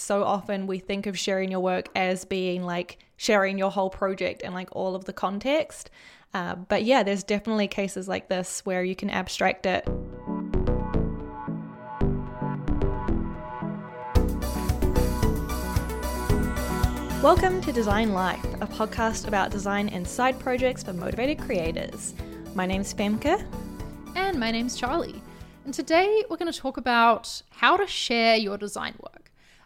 so often we think of sharing your work as being like sharing your whole project and like all of the context. Uh, but yeah, there's definitely cases like this where you can abstract it. Welcome to Design Life, a podcast about design and side projects for motivated creators. My name's Femke. And my name's Charlie. And today we're going to talk about how to share your design work.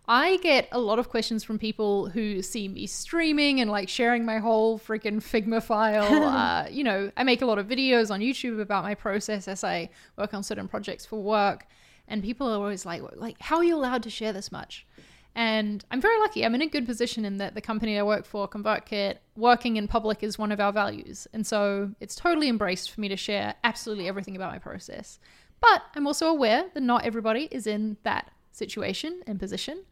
I get a lot of questions from people who see me streaming and like sharing my whole freaking Figma file. uh, you know, I make a lot of videos on YouTube about my process as I work on certain projects for work. And people are always like, like, how are you allowed to share this much? And I'm very lucky. I'm in a good position in that the company I work for, ConvertKit, working in public is one of our values. And so it's totally embraced for me to share absolutely everything about my process. But I'm also aware that not everybody is in that situation and position.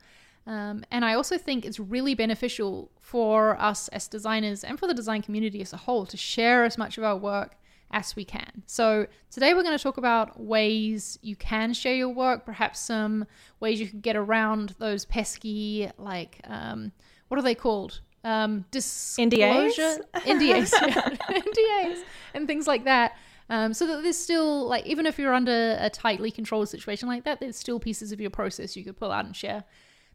Um, and I also think it's really beneficial for us as designers and for the design community as a whole to share as much of our work as we can. So, today we're going to talk about ways you can share your work, perhaps some ways you can get around those pesky, like, um, what are they called? Um, disclosure? NDAs. NDAs, NDAs, and things like that. Um, so that there's still, like, even if you're under a tightly controlled situation like that, there's still pieces of your process you could pull out and share.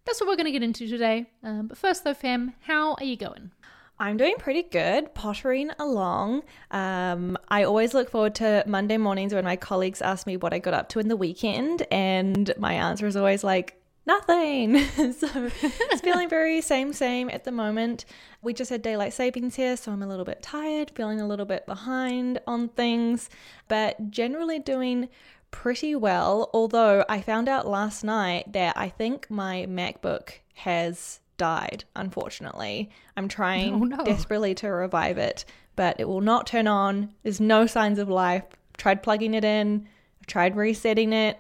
That's what we're going to get into today. Um, but first, though, fam how are you going? I'm doing pretty good, pottering along. Um, I always look forward to Monday mornings when my colleagues ask me what I got up to in the weekend, and my answer is always like, nothing. so it's feeling very same, same at the moment. We just had daylight savings here, so I'm a little bit tired, feeling a little bit behind on things, but generally doing pretty well. Although I found out last night that I think my MacBook has died, unfortunately. I'm trying oh, no. desperately to revive it, but it will not turn on. There's no signs of life. I've tried plugging it in, I've tried resetting it,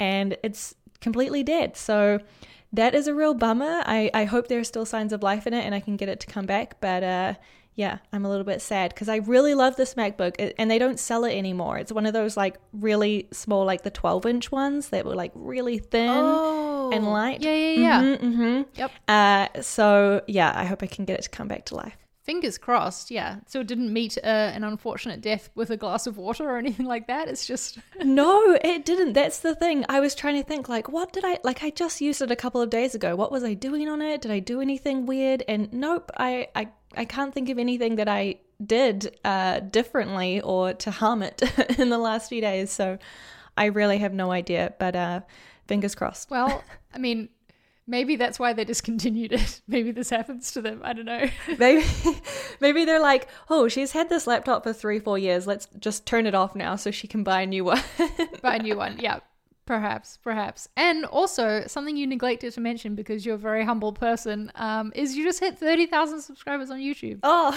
and it's completely dead. So that is a real bummer. I, I hope there are still signs of life in it and I can get it to come back. But uh, yeah, I'm a little bit sad because I really love this MacBook and they don't sell it anymore. It's one of those like really small, like the 12 inch ones that were like really thin oh, and light. Yeah, yeah, yeah. Mm-hmm, mm-hmm. Yep. Uh, so yeah, I hope I can get it to come back to life. Fingers crossed, yeah. So it didn't meet uh, an unfortunate death with a glass of water or anything like that. It's just no, it didn't. That's the thing. I was trying to think, like, what did I like? I just used it a couple of days ago. What was I doing on it? Did I do anything weird? And nope, I I I can't think of anything that I did uh, differently or to harm it in the last few days. So I really have no idea. But uh, fingers crossed. Well, I mean, Maybe that's why they discontinued it. Maybe this happens to them. I don't know. maybe, maybe they're like, oh, she's had this laptop for three, four years. Let's just turn it off now so she can buy a new one. buy a new one. Yeah, perhaps, perhaps. And also something you neglected to mention because you're a very humble person um, is you just hit thirty thousand subscribers on YouTube. Oh.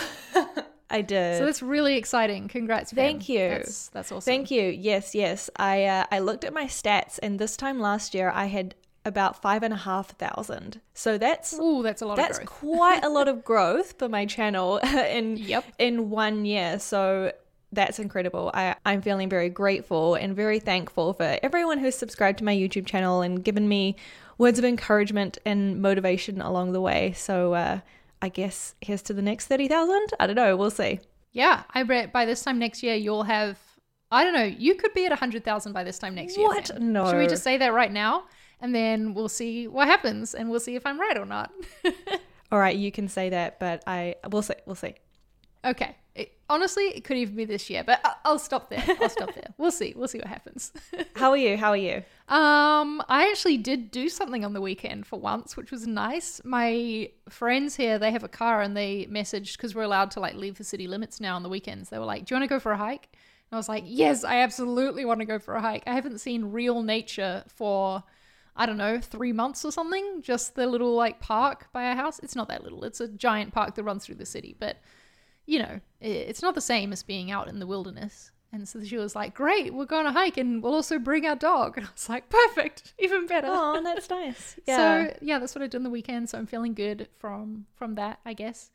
I did. So that's really exciting. Congrats. Thank you. That's, that's awesome. Thank you. Yes, yes. I uh, I looked at my stats, and this time last year I had about five and a half thousand. So that's oh, that's a lot. That's quite a lot of growth for my channel in yep. in one year. So that's incredible. I, I'm feeling very grateful and very thankful for everyone who's subscribed to my YouTube channel and given me words of encouragement and motivation along the way. So uh, I guess here's to the next thirty thousand. I don't know. We'll see. Yeah, I bet by this time next year you'll have. I don't know. You could be at 100,000 by this time next year. What? No. Should we just say that right now? And then we'll see what happens and we'll see if I'm right or not. All right, you can say that, but I we'll see. We'll see. Okay. It, honestly, it could even be this year, but I'll stop there. I'll stop there. We'll see. We'll see what happens. How are you? How are you? Um, I actually did do something on the weekend for once, which was nice. My friends here, they have a car and they messaged because we're allowed to like leave the city limits now on the weekends. They were like, "Do you want to go for a hike?" And I was like, "Yes, I absolutely want to go for a hike. I haven't seen real nature for I don't know, three months or something. Just the little like park by our house. It's not that little. It's a giant park that runs through the city, but you know, it's not the same as being out in the wilderness. And so she was like, "Great, we're going to hike, and we'll also bring our dog." And I was like, "Perfect, even better." Oh, that's nice. Yeah. so yeah, that's what I did on the weekend. So I'm feeling good from from that, I guess.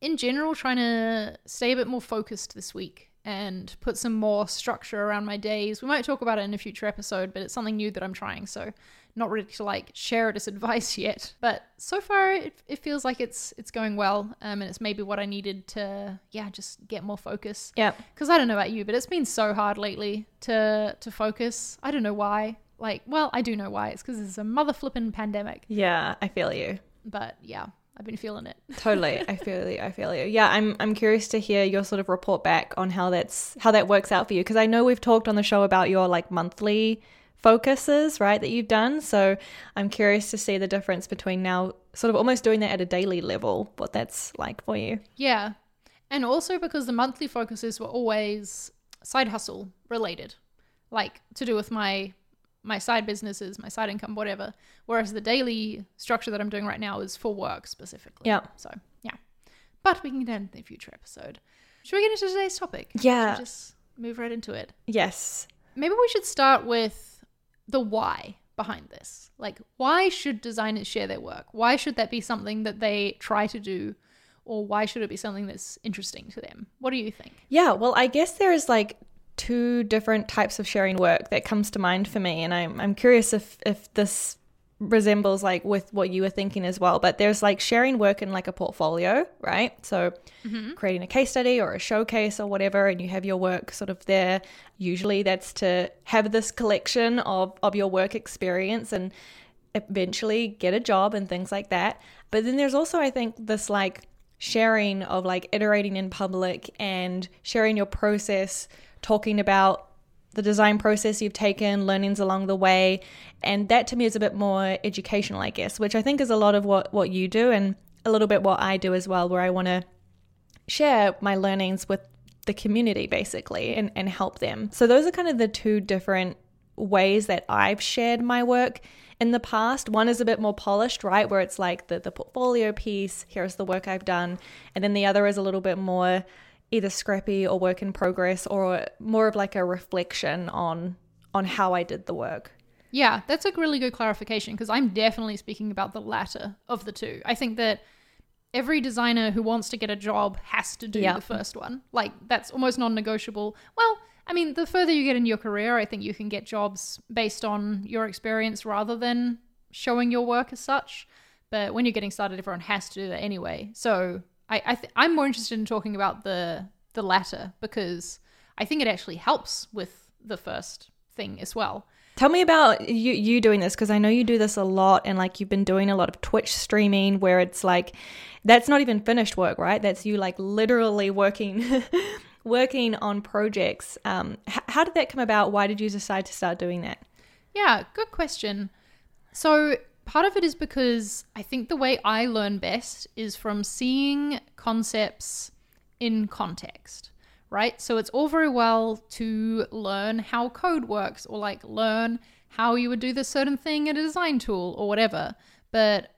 In general, trying to stay a bit more focused this week and put some more structure around my days. We might talk about it in a future episode, but it's something new that I'm trying. So not ready to like share it as advice yet. But so far it, it feels like it's it's going well. Um, and it's maybe what I needed to yeah, just get more focus. Yeah. Because I don't know about you, but it's been so hard lately to to focus. I don't know why. Like, well, I do know why. It's because it's a mother flipping pandemic. Yeah, I feel you. But yeah, I've been feeling it. totally. I feel you. I feel you. Yeah, I'm I'm curious to hear your sort of report back on how that's how that works out for you because I know we've talked on the show about your like monthly focuses, right, that you've done. So I'm curious to see the difference between now sort of almost doing that at a daily level, what that's like for you. Yeah. And also because the monthly focuses were always side hustle related, like to do with my my side businesses, my side income, whatever. Whereas the daily structure that I'm doing right now is for work specifically. Yeah. So yeah. But we can get into the future episode. Should we get into today's topic? Yeah. Just move right into it. Yes. Maybe we should start with the why behind this. Like, why should designers share their work? Why should that be something that they try to do? Or why should it be something that's interesting to them? What do you think? Yeah, well, I guess there's like two different types of sharing work that comes to mind for me and I'm I'm curious if if this resembles like with what you were thinking as well but there's like sharing work in like a portfolio right? So mm-hmm. creating a case study or a showcase or whatever and you have your work sort of there. Usually that's to have this collection of of your work experience and eventually get a job and things like that. But then there's also i think this like sharing of like iterating in public and sharing your process talking about the design process you've taken, learnings along the way. And that to me is a bit more educational, I guess, which I think is a lot of what, what you do and a little bit what I do as well, where I want to share my learnings with the community basically and, and help them. So those are kind of the two different ways that I've shared my work in the past. One is a bit more polished, right? Where it's like the, the portfolio piece, here's the work I've done. And then the other is a little bit more either scrappy or work in progress or more of like a reflection on on how I did the work. Yeah, that's a really good clarification because I'm definitely speaking about the latter of the two. I think that every designer who wants to get a job has to do yep. the first one. Like that's almost non-negotiable. Well, I mean, the further you get in your career, I think you can get jobs based on your experience rather than showing your work as such. But when you're getting started, everyone has to do that anyway. So I, I th- I'm more interested in talking about the the latter because I think it actually helps with the first thing as well. Tell me about you you doing this because I know you do this a lot and like you've been doing a lot of Twitch streaming where it's like that's not even finished work, right? That's you like literally working working on projects. Um, h- how did that come about? Why did you decide to start doing that? Yeah, good question. So part of it is because I think the way I learn best is from seeing concepts in context, right? So it's all very well to learn how code works or like learn how you would do this certain thing in a design tool or whatever, but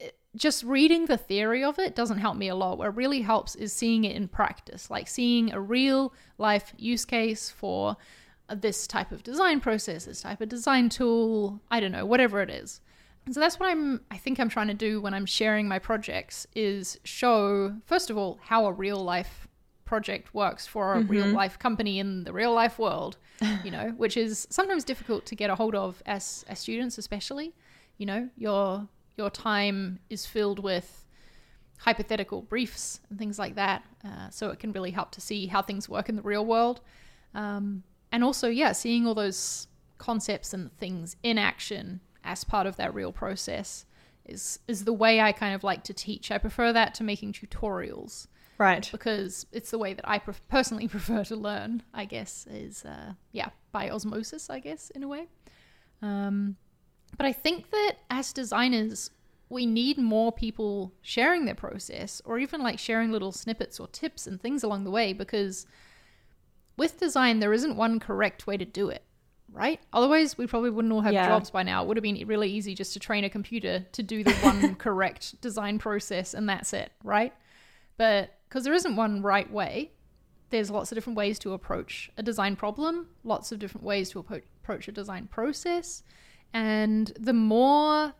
eh, just reading the theory of it doesn't help me a lot. What really helps is seeing it in practice, like seeing a real life use case for uh, this type of design process, this type of design tool, I don't know, whatever it is. So that's what I'm I think I'm trying to do when I'm sharing my projects is show first of all how a real life project works for a mm-hmm. real life company in the real life world, you know, which is sometimes difficult to get a hold of as as students especially. You know, your your time is filled with hypothetical briefs and things like that. Uh, so it can really help to see how things work in the real world. Um, and also, yeah, seeing all those concepts and things in action as part of that real process is is the way I kind of like to teach. I prefer that to making tutorials. Right. Because it's the way that I personally prefer to learn, I guess, is, uh, yeah, by osmosis, I guess, in a way. Um, but I think that as designers, we need more people sharing their process or even like sharing little snippets or tips and things along the way because with design, there isn't one correct way to do it right? Otherwise, we probably wouldn't all have yeah. jobs by now. It would have been really easy just to train a computer to do the one correct design process and that's it, right? But because there isn't one right way, there's lots of different ways to approach a design problem, lots of different ways to approach a design process. And the more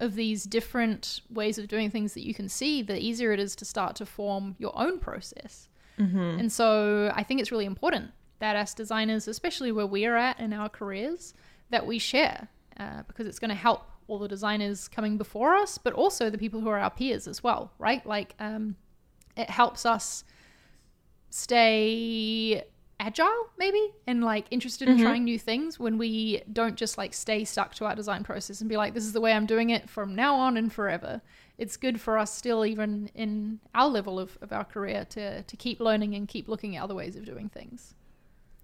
of these different ways of doing things that you can see, the easier it is to start to form your own process. Mm-hmm. And so I think it's really important that as designers, especially where we're at in our careers, that we share uh, because it's going to help all the designers coming before us, but also the people who are our peers as well, right? Like, um, it helps us stay agile maybe and like interested in trying new things when we don't just like stay stuck to our design process and be like this is the way i'm doing it from now on and forever. It's good for us still even in our level of, of our career to to keep learning and keep looking at other ways of doing things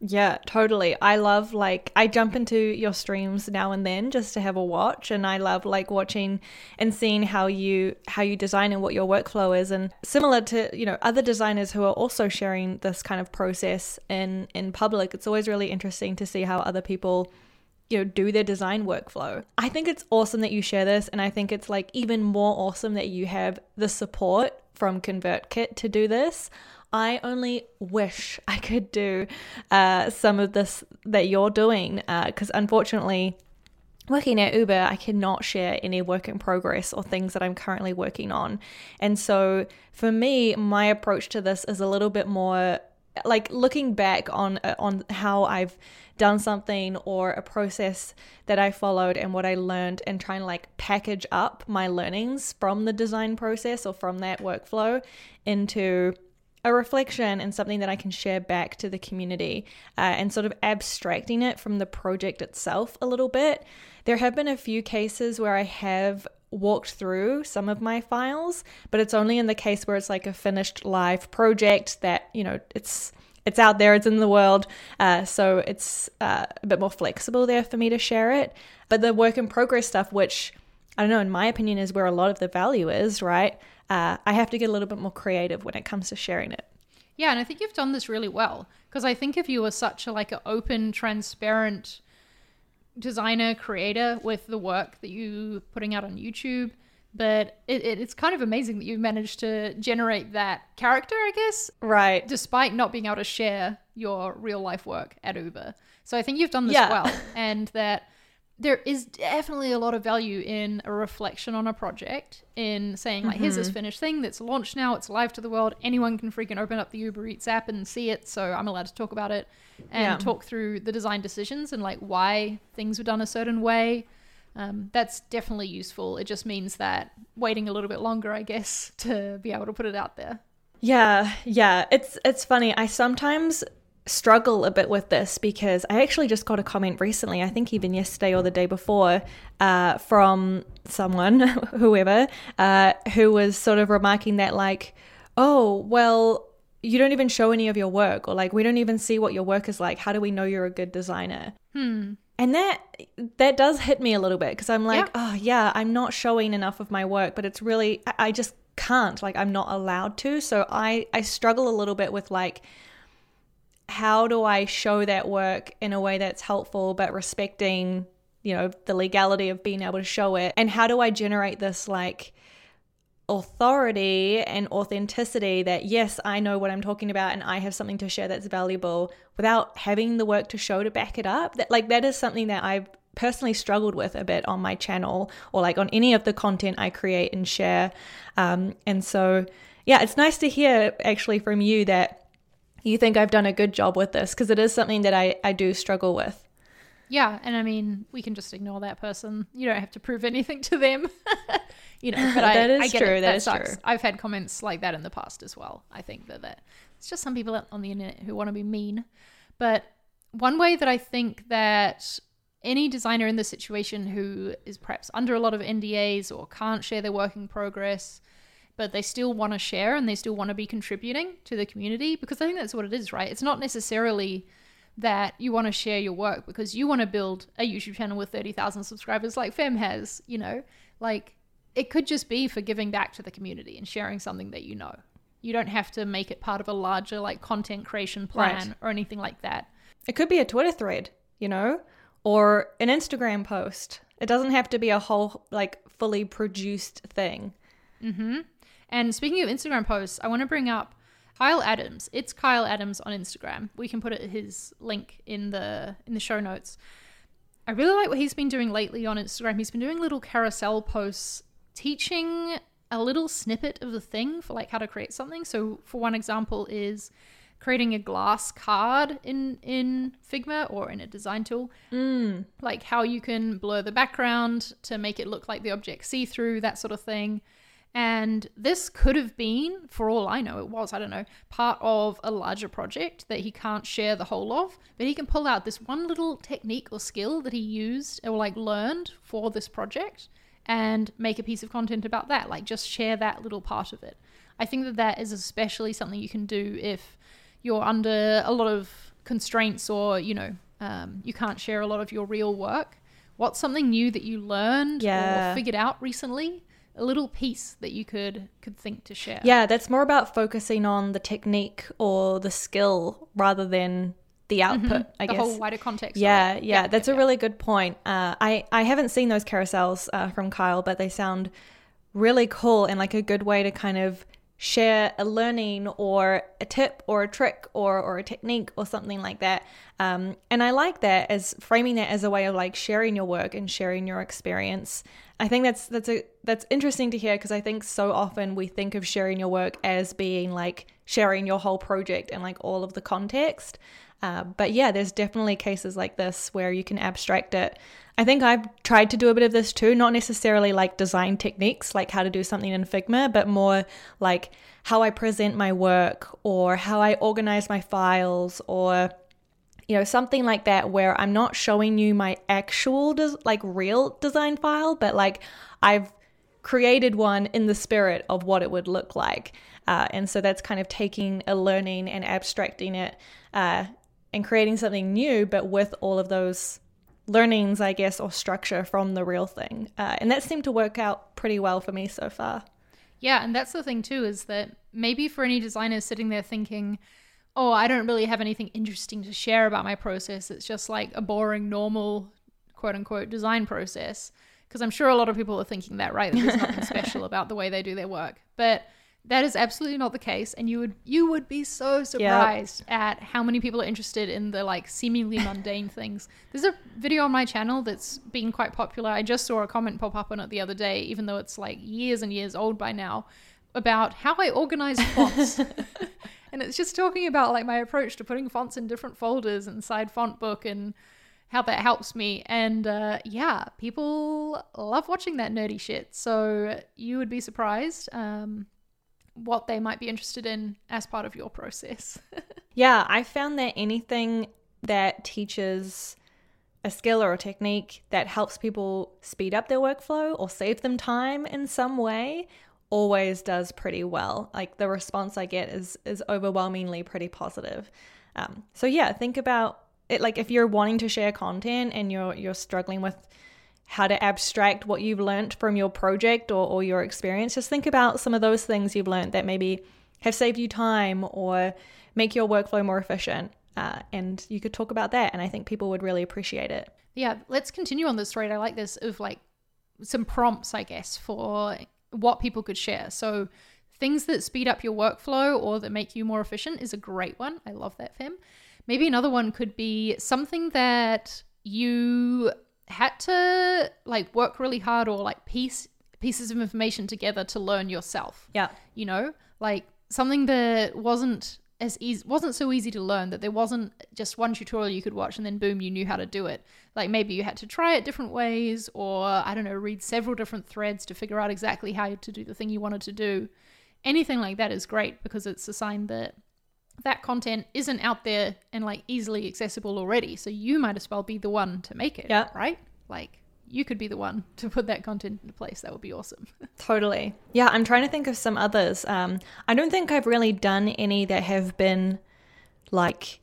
Yeah, totally. I love like I jump into your streams now and then just to have a watch and I love like watching and seeing how you how you design and what your workflow is and similar to, you know, other designers who are also sharing this kind of process in in public. It's always really interesting to see how other people you know do their design workflow. I think it's awesome that you share this and I think it's like even more awesome that you have the support from ConvertKit to do this. I only wish I could do uh, some of this that you're doing because unfortunately, working at Uber, I cannot share any work in progress or things that I'm currently working on. And so for me, my approach to this is a little bit more like looking back on uh, on how I've done something or a process that I followed and what I learned and trying to like package up my learnings from the design process or from that workflow into a reflection and something that I can share back to the community uh, and sort of abstracting it from the project itself a little bit. There have been a few cases where I have walked through some of my files, but it's only in the case where it's like a finished live project that, you know, it's it's out there, it's in the world, uh, so it's uh, a bit more flexible there for me to share it. But the work in progress stuff, which I don't know, in my opinion, is where a lot of the value is, right? Uh, I have to get a little bit more creative when it comes to sharing it. Yeah, and I think you've done this really well because I think if you were such a like an open, transparent designer creator with the work that you putting out on YouTube, but it, it, it's kind of amazing that you've managed to generate that character, I guess, Right. despite not being able to share your real life work at Uber. So I think you've done this Yeah. well, and that there is definitely a lot of value in a reflection on a project, in saying like, here's Mm-hmm. this finished thing that's launched now, it's live to the world. Anyone can freaking open up the Uber Eats app and see it, so I'm allowed to talk about it and Yeah. talk through the design decisions and like why things were done a certain way. Um, that's definitely useful. It just means that waiting a little bit longer, I guess, to be able to put it out there. Yeah, yeah. It's it's funny. I sometimes struggle a bit with this because I actually just got a comment recently, I think even yesterday or the day before, uh, from someone, whoever, uh, who was sort of remarking that like, oh, well, you don't even show any of your work, or like we don't even see what your work is like. How do we know you're a good designer? Hmm. And that that does hit me a little bit because I'm like, Yeah. oh yeah, I'm not showing enough of my work, but it's really I- I just can't. Like I'm not allowed to. So I I struggle a little bit with like how do I show that work in a way that's helpful but respecting, you know, the legality of being able to show it? And how do I generate this like authority and authenticity that yes, I know what I'm talking about and I have something to share that's valuable without having the work to show to back it up? That like that is something that I've personally struggled with a bit on my channel or like on any of the content I create and share. Um, and so yeah, it's nice to hear actually from you that you think I've done a good job with this because it is something that I, I do struggle with. Yeah, and I mean, we can just ignore that person. You don't have to prove anything to them. you know, but I, That is I get true, It. that is sucks. true. I've had comments like that in the past as well. I think that, that it's just some people on the internet who want to be mean. But one way that I think that any designer in this situation who is perhaps under a lot of NDAs or can't share their work in progress, but they still want to share and they still want to be contributing to the community, because I think that's what it is, right? It's not necessarily that you want to share your work because you want to build a YouTube channel with 30,000 subscribers like Fem has, you know? Like it could just be for giving back to the community and sharing something that you know. You don't have to make it part of a larger like content creation plan Right. or anything like that. It could be a Twitter thread, you know, or an Instagram post. It doesn't have to be a whole, like, fully produced thing. And speaking of Instagram posts, I want to bring up Kyle Adams. It's Kyle Adams on Instagram. We can put his link in the in the show notes. I really like what he's been doing lately on Instagram. He's been doing little carousel posts teaching a little snippet of the thing for like how to create something. So for one example is creating a glass card in in Figma or in a design tool. Mm. Like how you can blur the background to make it look like the object see through, that sort of thing. And this could have been, for all I know, it was, I don't know, part of a larger project that he can't share the whole of, but he can pull out this one little technique or skill that he used or like learned for this project and make a piece of content about that. Like just share that little part of it. I think that that is especially something you can do if you're under a lot of constraints or, you know, um, you can't share a lot of your real work. What's something new that you learned Yeah. or figured out recently? A little piece that you could could think to share. Yeah, that's more about focusing on the technique or the skill rather than the output, I Mm-hmm. the guess. whole wider context. of Yeah, yeah, that's yeah. a really good point. Uh, I I haven't seen those carousels uh, from Kyle, but they sound really cool and like a good way to kind of share a learning or a tip or a trick or or a technique or something like that. Um, and I like that as framing that as a way of like sharing your work and sharing your experience. I think that's that's a that's interesting to hear because I think so often we think of sharing your work as being like sharing your whole project and like all of the context. Uh, but yeah, there's definitely cases like this where you can abstract it. I think I've tried to do a bit of this too, not necessarily like design techniques, like how to do something in Figma, but more like how I present my work or how I organize my files or you know something like that where i'm not showing you my actual des- like real design file but like i've created one in the spirit of what it would look like uh, and so that's kind of taking a learning and abstracting it uh, and creating something new but with all of those learnings i guess or structure from the real thing uh, and that seemed to work out pretty well for me so far Yeah, and that's the thing too is that maybe for any designers sitting there thinking, "Oh, I don't really have anything interesting to share about my process. It's just like a boring normal quote unquote design process." Because I'm sure a lot of people are thinking that, right? That there's nothing special about the way they do their work. But that is absolutely not the case, and you would you would be so surprised at how many people are interested in the like seemingly mundane things. There's a video on my channel that's been quite popular. I just saw a comment pop up on it the other day, even though it's like years and years old by now, about how I organize fonts. and it's just talking about like my approach to putting fonts in different folders inside font book and how that helps me. And uh, yeah, people love watching that nerdy shit. So you would be surprised um, what they might be interested in as part of your process. Yeah, I found that anything that teaches a skill or a technique that helps people speed up their workflow or save them time in some way always does pretty well. Like the response I get is is overwhelmingly pretty positive. Um, so yeah, think about it. Like if you're wanting to share content and you're you're struggling with how to abstract what you've learned from your project or, or your experience, just think about some of those things you've learned that maybe have saved you time or make your workflow more efficient. Uh, and you could talk about that, and I think people would really appreciate it. yeah, let's continue on this thread. I like this of like some prompts, I guess, for what people could share. So things that speed up your workflow or that make you more efficient is a great one. I love that, Fem. Maybe another one could be something that you had to like work really hard or like piece pieces of information together to learn yourself. Yeah. you know? Like something that wasn't as easy wasn't so easy to learn that there wasn't just one tutorial you could watch and then boom you knew how to do it. Like maybe you had to try it different ways or i don't know read several different threads to figure out exactly how to do the thing you wanted to do. Anything like that is great because it's a sign that that content isn't out there and like easily accessible already so you might as well be the one to make it Yeah. right like you could be the one to put that content into place that would be awesome Totally. Yeah, I'm trying to think of some others. Um, I don't think I've really done any that have been like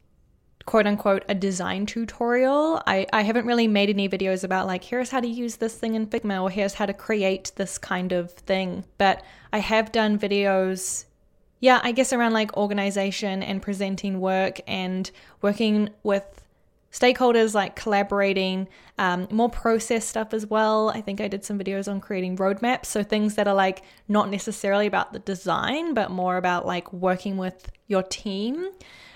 quote unquote a design tutorial. I, I haven't really made any videos about like here's how to use this thing in Figma or here's how to create this kind of thing. But I have done videos yeah, I guess around like organization and presenting work and working with stakeholders, like collaborating, um, more process stuff as well. I think I did some videos on creating roadmaps. So things that are like not necessarily about the design, but more about like working with your team.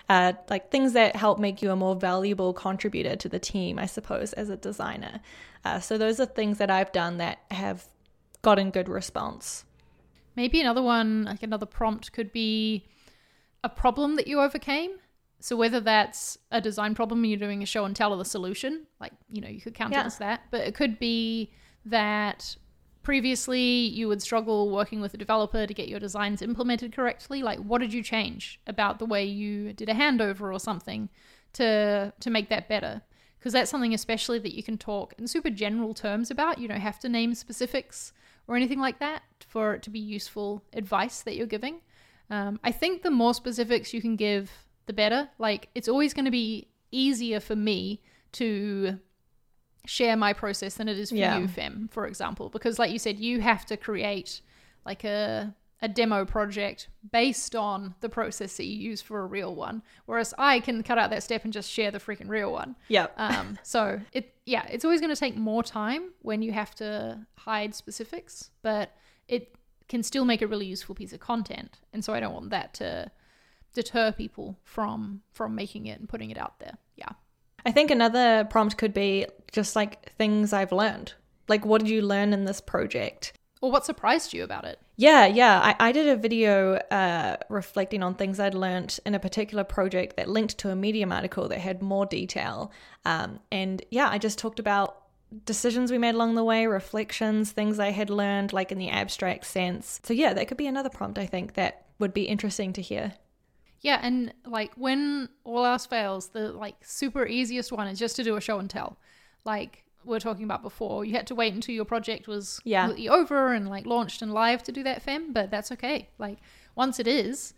Uh, like things that help make you a more valuable contributor to the team, I suppose, as a designer. Uh, so those are things that I've done that have gotten good response. Maybe another one, like another prompt, could be a problem that you overcame. So whether that's a design problem and you're doing a show and tell of the solution, like you know, you could count Yeah. it as that. But it could be that previously you would struggle working with a developer to get your designs implemented correctly. Like what did you change about the way you did a handover or something to to make that better? Because that's something especially that you can talk in super general terms about. You don't have to name specifics or anything like that for it to be useful advice that you're giving. Um, I think the more specifics you can give, the better. Like, it's always going to be easier for me to share my process than it is for Yeah. you, Fem, for example, because, like you said, you have to create like a a demo project based on the process that you use for a real one, whereas I can cut out that step and just share the freaking real one. Yep. Um, so it yeah, it's always going to take more time when you have to hide specifics, but it can still make a really useful piece of content. And so I don't want that to deter people from from making it and putting it out there. Yeah. I think another prompt could be just like things I've learned. Like, what did you learn in this project? Or what surprised you about it? Yeah, yeah. I, I did a video uh, reflecting on things I'd learned in a particular project that linked to a Medium article that had more detail. Um, and yeah, I just talked about decisions we made along the way, reflections, things I had learned, like in the abstract sense. So yeah, that could be another prompt I think that would be interesting to hear. Yeah, and like when all else fails, the like super easiest one is just to do a show and tell. Like we are talking about before, you had to wait until your project was Yeah. completely over and like launched and live to do that, fem. But that's okay. Like once it is,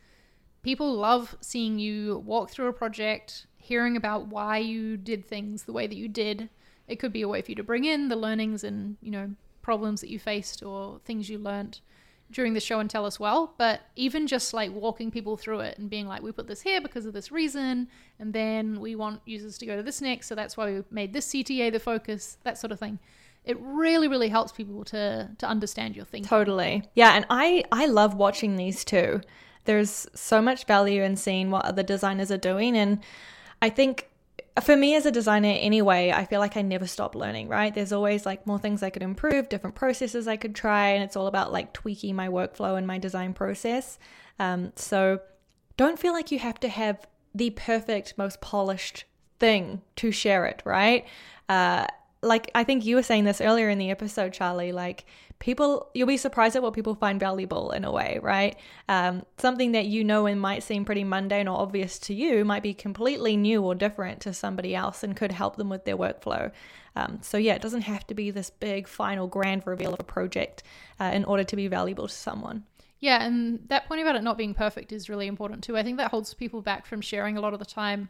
people love seeing you walk through a project, hearing about why you did things the way that you did. It could be a way for you to bring in the learnings and you know problems that you faced or things you learnt during the show and tell as well. But even just like walking people through it and being like, we put this here because of this reason, and then we want users to go to this next, so that's why we made this CTA the focus, that sort of thing. It really, really helps people to to understand your thinking. Totally. Yeah, and I I love watching these too. There's so much value in seeing what other designers are doing and I think for me as a designer anyway, I feel like I never stop learning, right? There's always like more things I could improve, different processes I could try, and it's all about like tweaking my workflow and my design process. Um, so don't feel like you have to have the perfect, most polished thing to share it, right? Uh, like I think you were saying this earlier in the episode, Charlie. Like people, you'll be surprised at what people find valuable in a way, right? Um, something that you know and might seem pretty mundane or obvious to you might be completely new or different to somebody else and could help them with their workflow. Um, so yeah, it doesn't have to be this big final grand reveal of a project uh, in order to be valuable to someone. Yeah, and that point about it not being perfect is really important too. I think that holds people back from sharing a lot of the time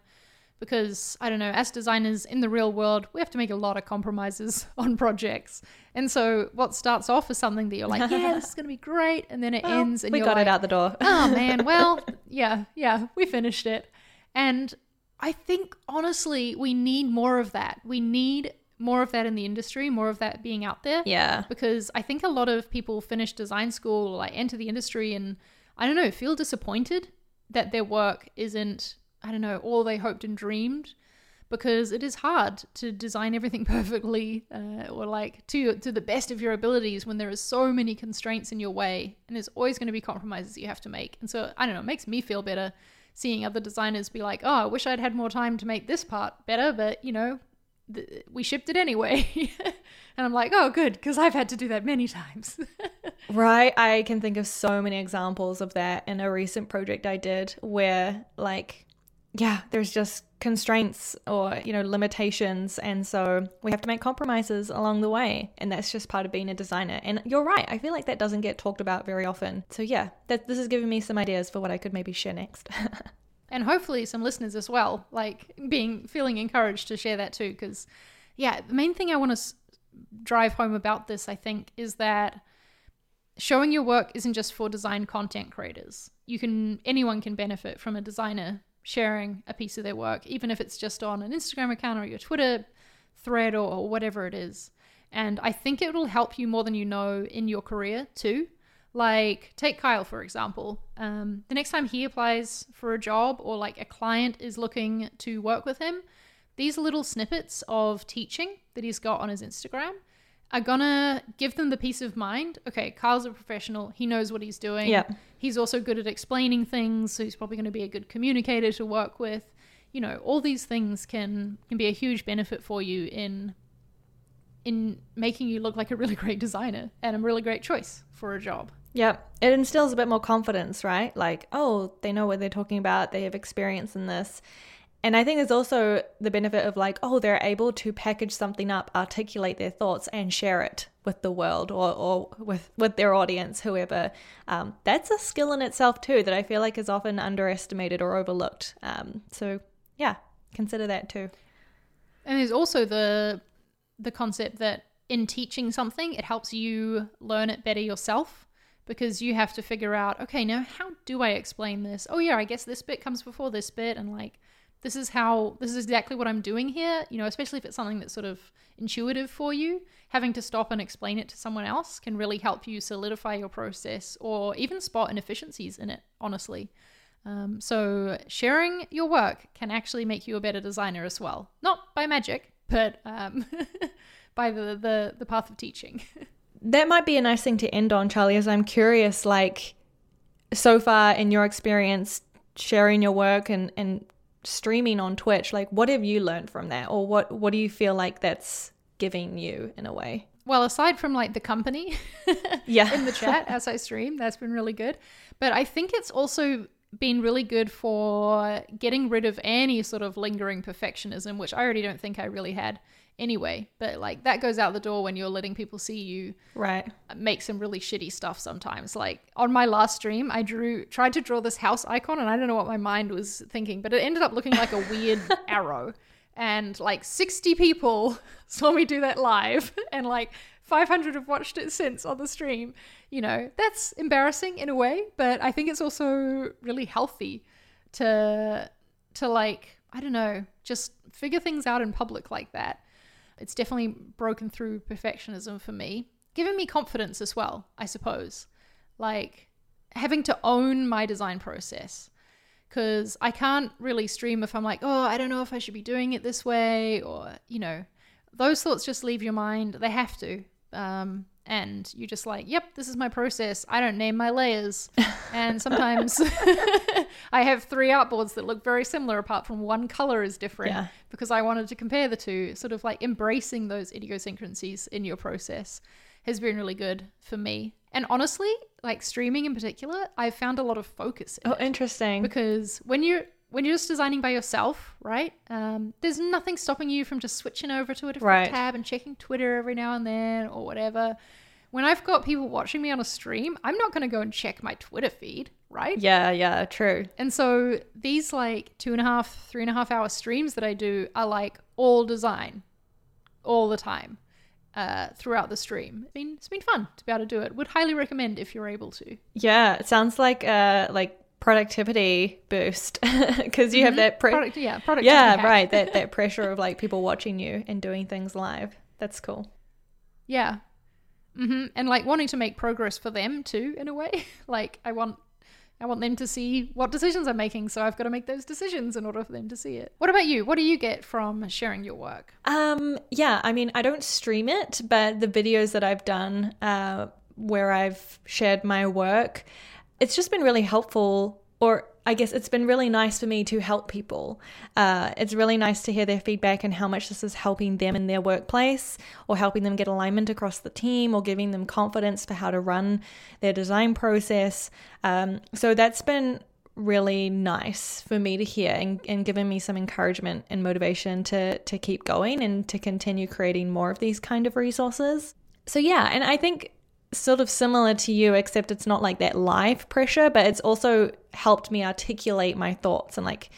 because I don't know, as designers in the real world, we have to make a lot of compromises on projects. And so what starts off as something that you're like, yeah, this is going to be great, and then it Well, ends and we you're got like, it out the door. oh man, well, yeah, yeah, we finished it. And I think honestly, we need more of that. We need more of that in the industry, more of that being out there yeah. because I think a lot of people finish design school or like enter the industry and I don't know, feel disappointed that their work isn't, I don't know, all they hoped and dreamed because it is hard to design everything perfectly uh, or like to to the best of your abilities when there is so many constraints in your way and there's always going to be compromises you have to make. And so I don't know, it makes me feel better seeing other designers be like, "Oh, I wish I'd had more time to make this part better, but you know, th- we shipped it anyway." and I'm like, "Oh, good, because I've had to do that many times." Right. I can think of so many examples of that in a recent project I did where, like, yeah, there's just constraints or, you know, limitations. And so we have to make compromises along the way. And that's just part of being a designer. And you're right. I feel like that doesn't get talked about very often. So, yeah, that, this is giving me some ideas for what I could maybe share next. and hopefully some listeners as well, like being feeling encouraged to share that too. Because, yeah, the main thing I want to s- drive home about this, I think, is that showing your work isn't just for design content creators. You can anyone can benefit from a designer sharing a piece of their work, even if it's just on an Instagram account or your Twitter thread or, whatever it is. And I think it will help you more than you know in your career too. Like, take Kyle, for example. Um, the next time he applies for a job or like a client is looking to work with him, these little snippets of teaching that he's got on his Instagram are gonna give them the peace of mind. Okay, Kyle's a professional. He knows what he's doing. Yeah. He's also good at explaining things, so he's probably going to be a good communicator to work with. You know, all these things can can be a huge benefit for you in in making you look like a really great designer and a really great choice for a job. Yeah, it instills a bit more confidence, right? Like, oh, they know what they're talking about, they have experience in this. And I think there's also the benefit of like, oh, they're able to package something up, articulate their thoughts, and share it with the world or, or with, with their audience, whoever. Um, that's a skill in itself, too, that I feel like is often underestimated or overlooked. Um, so, yeah, consider that too. And there's also the the concept that in teaching something, it helps you learn it better yourself because you have to figure out, okay, now how do I explain this? Oh yeah, I guess this bit comes before this bit and like this is how this is exactly what I'm doing here, you know, especially if it's something that's sort of intuitive for you, having to stop and explain it to someone else can really help you solidify your process or even spot inefficiencies in it, honestly. Um, so sharing your work can actually make you a better designer as well. Not by magic, but um, by the, the the path of teaching. that might be a nice thing to end on, Charlie, as I'm curious, like so far in your experience sharing your work and, and streaming on Twitch, like what have you learned from that? Or what what do you feel like that's giving you in a way? Well, aside from like the company yeah. in the chat as I stream, that's been really good. But I think it's also been really good for getting rid of any sort of lingering perfectionism, which I already don't think I really had anyway. But like that goes out the door when you're letting people see you right make some really shitty stuff sometimes. Like on my last stream, I drew tried to draw this house icon and I don't know what my mind was thinking, but it ended up looking like a weird arrow. And like 60 people saw me do that live and like 500 have watched it since on the stream. You know, that's embarrassing in a way, but I think it's also really healthy to to like, I don't know, just figure things out in public like that. It's definitely broken through perfectionism for me, given me confidence as well, I suppose. Like having to own my design process because I can't really stream if I'm like, oh, I don't know if I should be doing it this way, or, you know, those thoughts just leave your mind. They have to. Um, and you just like, yep, this is my process. I don't name my layers. and sometimes I have three artboards that look very similar, apart from one color is different Yeah. because I wanted to compare the two. Sort of like embracing those idiosyncrasies in your process has been really good for me. And honestly, like streaming in particular, I've found a lot of focus in Oh, interesting. because when you're when you're just designing by yourself, right? Um, there's nothing stopping you from just switching over to a different Right. tab and checking Twitter every now and then or whatever. When I've got people watching me on a stream, I'm not going to go and check my Twitter feed, right? Yeah, yeah, true. And so these like two and a half, three and a half hour streams that I do are like all design, all the time, uh, throughout the stream. It's been it's been fun to be able to do it. Would highly recommend if you're able to. Yeah, it sounds like uh like productivity boost because you have that pre- Product, yeah, product. yeah, right, that that pressure of like people watching you and doing things live. That's cool. Yeah. hmm And like wanting to make progress for them too, in a way. like I want, I want them to see what decisions I'm making, so I've got to make those decisions in order for them to see it. What about you? What do you get from sharing your work? Um, yeah, I mean, I don't stream it, but the videos that I've done uh, where I've shared my work, it's just been really helpful, or I guess it's been really nice for me to help people. Uh, it's really nice to hear their feedback and how much this is helping them in their workplace, or helping them get alignment across the team, or giving them confidence for how to run their design process. Um, so that's been really nice for me to hear and, and given me some encouragement and motivation to to keep going and to continue creating more of these kind of resources. So yeah, and I think sort of similar to you except it's not like that live pressure, but it's also helped me articulate my thoughts and like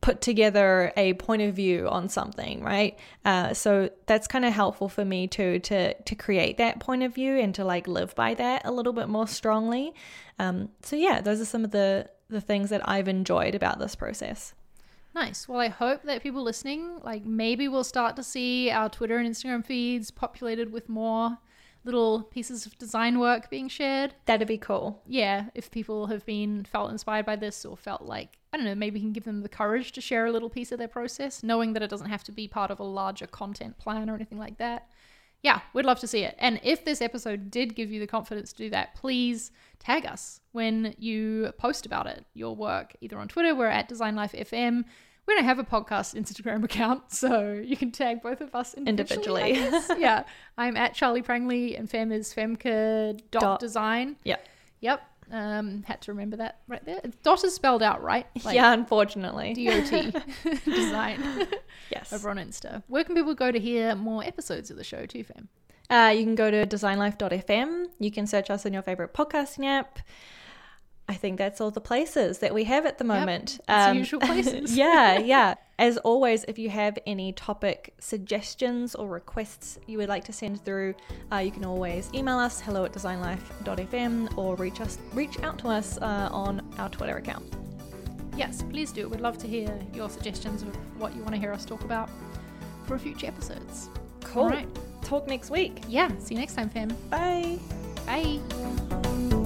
put together a point of view on something, right? Uh, so that's kind of helpful for me too to to create that point of view and to like live by that a little bit more strongly. Um, so yeah, those are some of the the things that I've enjoyed about this process. Nice. Well, I hope that people listening, like maybe we'll start to see our Twitter and Instagram feeds populated with more little pieces of design work being shared. That'd be cool. Yeah, if people have been felt inspired by this or felt like I don't know, maybe we can give them the courage to share a little piece of their process, knowing that it doesn't have to be part of a larger content plan or anything like that. yeah, we'd love to see it. And if this episode did give you the confidence to do that, please tag us when you post about it, your work, either on Twitter, we're at Design Life FM. We don't have a podcast Instagram account, so you can tag both of us individually. Individually. yeah, I'm at Charlie Prangley and Fem is Femke dot Dot. design. Yep. Yep. Um, had to remember that right there. Dot is spelled out right. yeah, unfortunately. D-O-T design yes. over on Insta. Where can people go to hear more episodes of the show too, Fem? Uh, you can go to designlife.fm. You can search us in your favorite podcasting app. I think that's all the places that we have at the moment. Um, the usual places. yeah, yeah. As always, if you have any topic suggestions or requests you would like to send through, uh, you can always email us hello at designlife.fm or reach us reach out to us uh, on our Twitter account. Yes, please do. We'd love to hear your suggestions of what you want to hear us talk about for future episodes. Cool. All right. Talk next week. Yeah. See you next time, fam. Bye. Bye.